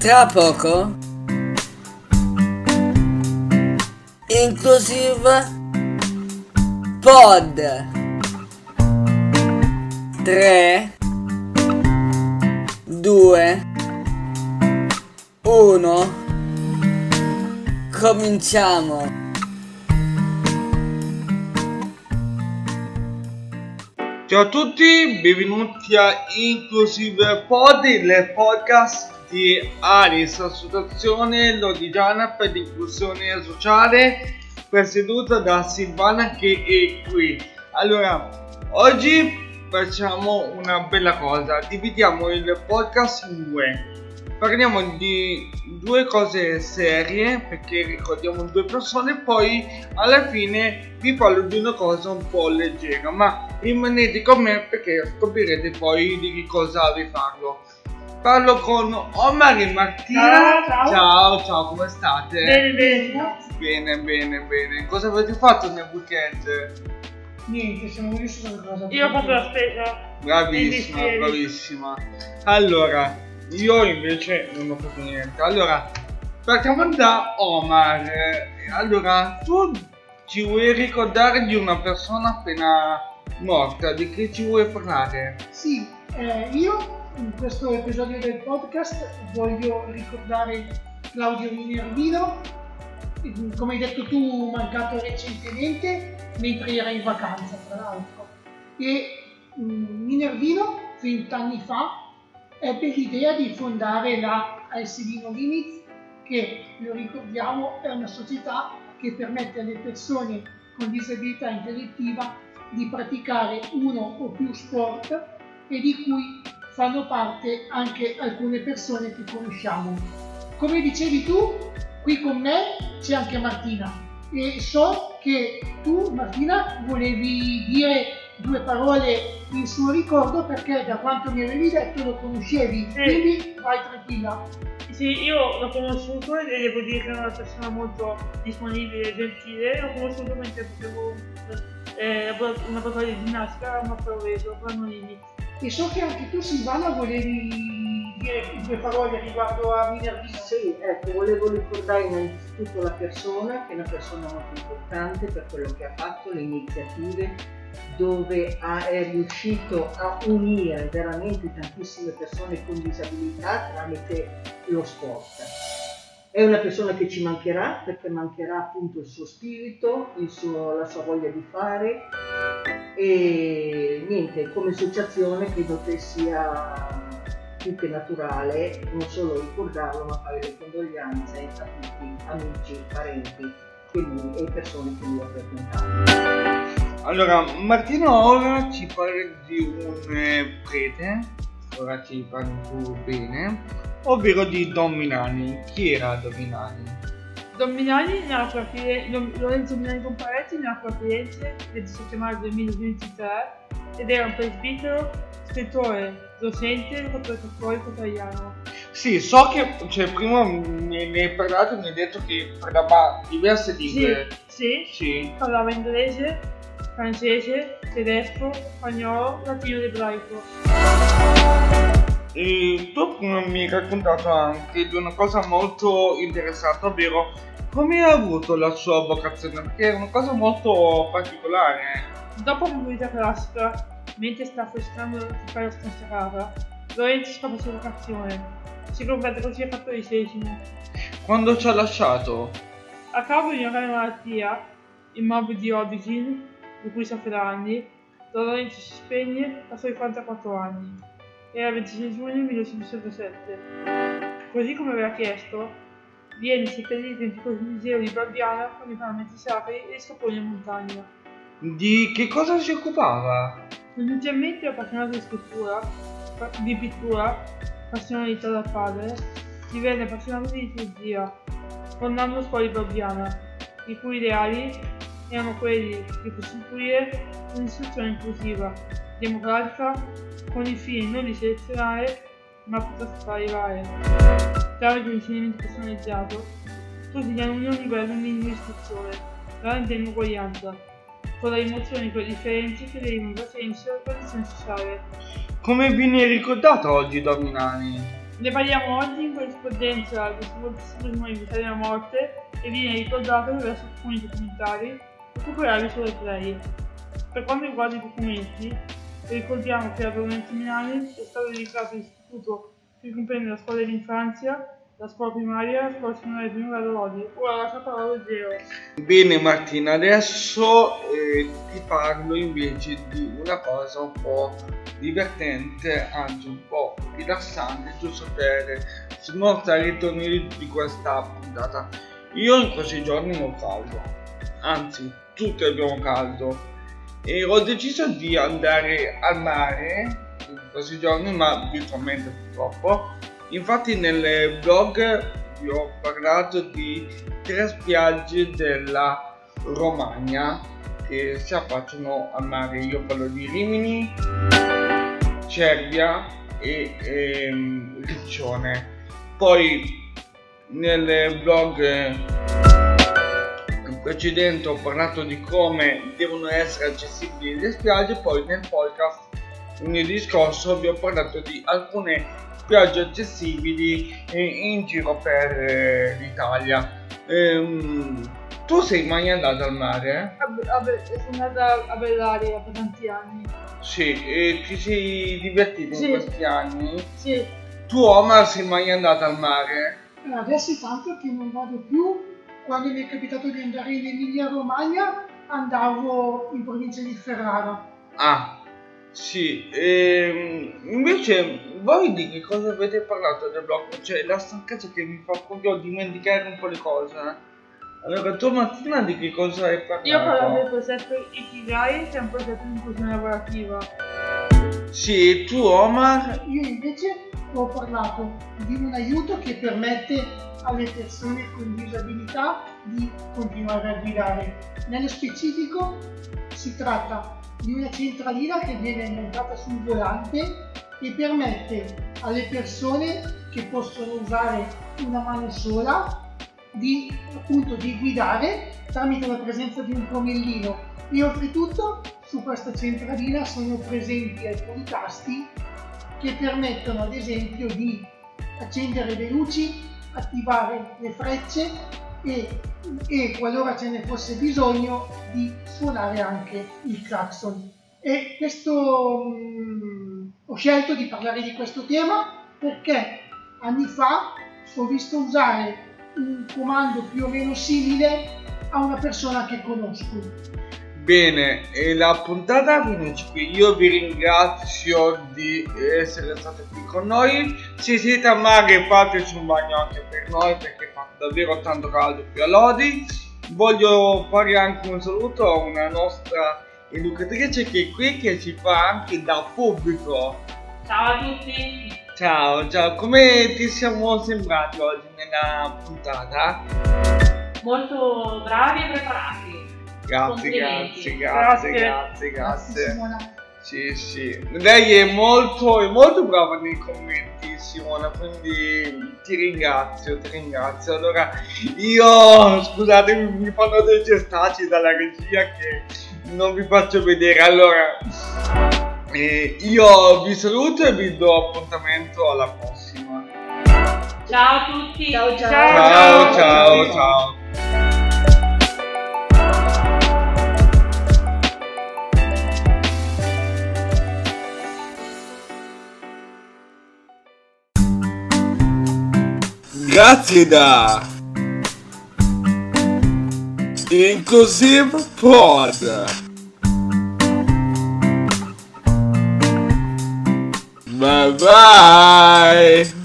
Tra poco. Inclusive Pod. 3 2 1 Cominciamo. Ciao a tutti, benvenuti a Inclusive Pod, il podcast di Aris, Associazione Lodigiana per l'inclusione sociale, presieduta da Silvana che è qui. Allora, oggi facciamo una bella cosa, dividiamo il podcast in due. Parliamo di due cose serie perché ricordiamo due persone, poi alla fine vi parlo di una cosa un po' leggera, ma rimanete con me perché scoprirete poi di che cosa vi parlo. Parlo con Omar e Martina. Ciao, ciao. ciao, ciao, come state? Bene, bene. Bene, bene, bene. Cosa avete fatto nel weekend? Niente, siamo venuti su qualcosa. Io ho fatto la spesa. Bravissima, Quindi bravissima. Allora, io invece non ho fatto niente. Allora, partiamo da Omar. Allora, tu ci vuoi ricordare di una persona appena morta? Di che ci vuoi parlare? Sì, eh, io in questo episodio del podcast voglio ricordare Claudio Minervino, come hai detto tu, mancato recentemente mentre era in vacanza, tra l'altro. E mm, Minervino, 20 anni fa, ebbe l'idea di fondare la ASD No Limits, che, lo ricordiamo, è una società che permette alle persone con disabilità intellettiva di praticare uno o più sport e di cui fanno parte anche alcune persone che conosciamo. Come dicevi tu, qui con me c'è anche Martina e so che tu Martina volevi dire due parole in suo ricordo perché da quanto mi avevi detto lo conoscevi, Sì. quindi vai tranquilla. Sì, io l'ho conosciuto e devo dire che è una persona molto disponibile e gentile. L'ho conosciuto mentre facevo eh, una cosa di ginnastica a Macroveso, a Nolini. E so che anche tu Silvana volevi dire due parole riguardo a Minervino. Sì, ecco, volevo ricordare innanzitutto la persona, che è una persona molto importante per quello che ha fatto, le iniziative, dove ha- è riuscito a unire veramente tantissime persone con disabilità tramite lo sport. È una persona che ci mancherà perché mancherà appunto il suo spirito, il suo- la sua voglia di fare e niente, come associazione credo che sia più che naturale non solo ricordarlo ma fare le condoglianze a tutti amici, parenti e persone che lui ha frequentato. Allora, Martino ora ci parla di un eh, prete, ora ci parli tu bene, ovvero di Don Milani. Chi era Don Milani? Don Milani nacque a Firenze, Don- Lorenzo Milani Comparetti nacque a Firenze il 17 maggio 2023 ed era un presbitero, scrittore, docente e cattolico italiano. Sì, so che cioè, prima ne, ne hai parlato e mi hai detto che parlava diverse Sì, lingue. sì, Sì. parlava inglese, francese, tedesco, spagnolo, latino ed ebraico. E tu mi hai raccontato anche di una cosa molto interessante, ovvero come ha avuto la sua vocazione, perché è una cosa molto particolare. Dopo la mobilità classica, mentre sta frustrando fare la stanziata, Lorenzo scopre sua vocazione. Si converte così al cattolicesimo. Quando ci ha lasciato? A causa di una grave malattia, il morbo di Hodgkin, di cui soffre da anni, Lorenzo si spegne a soli 44 anni. Era il 26 giugno 1967. Così come aveva chiesto, viene seppellito in piccolo museo di Barbiana con i paramenti sacri e gli scoponi in montagna. Di che cosa si occupava? Inizialmente appassionato di scrittura, di pittura, passionalità dal padre, divenne appassionato di liturgia, fondando scuole di Barbiana, i cui ideali erano quelli di costituire un'istruzione inclusiva, democratica, con il fine non di selezionare, ma piuttosto arrivare, tramite un insegnamento personalizzato, tutti gli alunni a un livello minimo di istruzione, garantendo uguaglianza, con la rimozione di quelle differenze che derivano da senso e condizione sociale. Come viene ricordato oggi Don Milani? Ne parliamo oggi in corrispondenza del moltissimo invitati alla morte e viene ricordato attraverso alcuni documentari recuperabili su Play. Per quanto riguarda i documenti, ricordiamo che la Provincia Milani è stato dedicato all'istituto che comprende la scuola dell'infanzia, la scuola primaria, la scuola secondaria di grado Lodi. Ora lascio la parola a Geo. Bene Martina, adesso eh, ti parlo invece di una cosa un po' divertente, anzi un po' rilassante, giusto per smorzare i torni di questa puntata. Io in questi giorni ho caldo, anzi tutti abbiamo caldo e ho deciso di andare al mare in questi giorni, ma virtualmente purtroppo. Infatti nel blog vi ho parlato di tre spiagge della Romagna che si affacciano al mare. Io parlo di Rimini, Cervia e ehm, Riccione. Poi nel blog precedente ho parlato di come devono essere accessibili le spiagge, poi nel podcast nel discorso vi ho parlato di alcune spiagge accessibili in giro per eh, l'Italia. Ehm, tu sei mai andato al mare? Vabbè, sono andata a Bellaria per tanti anni. Sì, e ti sei divertito sì. in questi anni? Sì. Tu Omar sei mai andato al mare? Adesso è tanto che non vado più. Quando mi è capitato di andare in Emilia Romagna andavo in provincia di Ferrara. Ah, sì, ehm, invece voi di che cosa avete parlato del blog? Cioè la stanchezza che mi fa proprio dimenticare un po' le cose. Allora tu Martina di che cosa hai parlato? Io ho parlato del progetto Ikigai che è un progetto di inclusione lavorativa. Sì, tu Omar? Io invece ho parlato di un aiuto che permette alle persone con disabilità di continuare a guidare. Nello specifico si tratta di una centralina che viene montata sul volante e permette alle persone che possono usare una mano sola di, appunto, di guidare tramite la presenza di un pomellino e oltretutto su questa centralina sono presenti alcuni tasti che permettono ad esempio di accendere le luci, attivare le frecce e, e qualora ce ne fosse bisogno di suonare anche il clacson. E questo mh, ho scelto di parlare di questo tema perché anni fa ho visto usare un comando più o meno simile a una persona che conosco. Bene, e la puntata finisce qui. Io vi ringrazio di essere stati qui con noi. Se siete a mare fateci un bagno anche per noi perché fa davvero tanto caldo qui a Lodi. Voglio fare anche un saluto a una nostra educatrice che è qui che ci fa anche da pubblico. Ciao a tutti! Ciao, ciao, come ti siamo sembrati oggi nella puntata? Molto bravi e preparati. Grazie, grazie, grazie, Grazie. grazie. Sì, sì. Lei è molto, è molto brava nei commenti, Simona, quindi ti ringrazio, ti ringrazio. Allora, io, scusate, mi fanno dei gestacci dalla regia che non vi faccio vedere. Allora, eh, io vi saluto e vi do appuntamento alla prossima. Ciao a tutti. Ciao ciao. Ciao, ciao, ciao. Grazie da Inclusive Pod. Bye bye.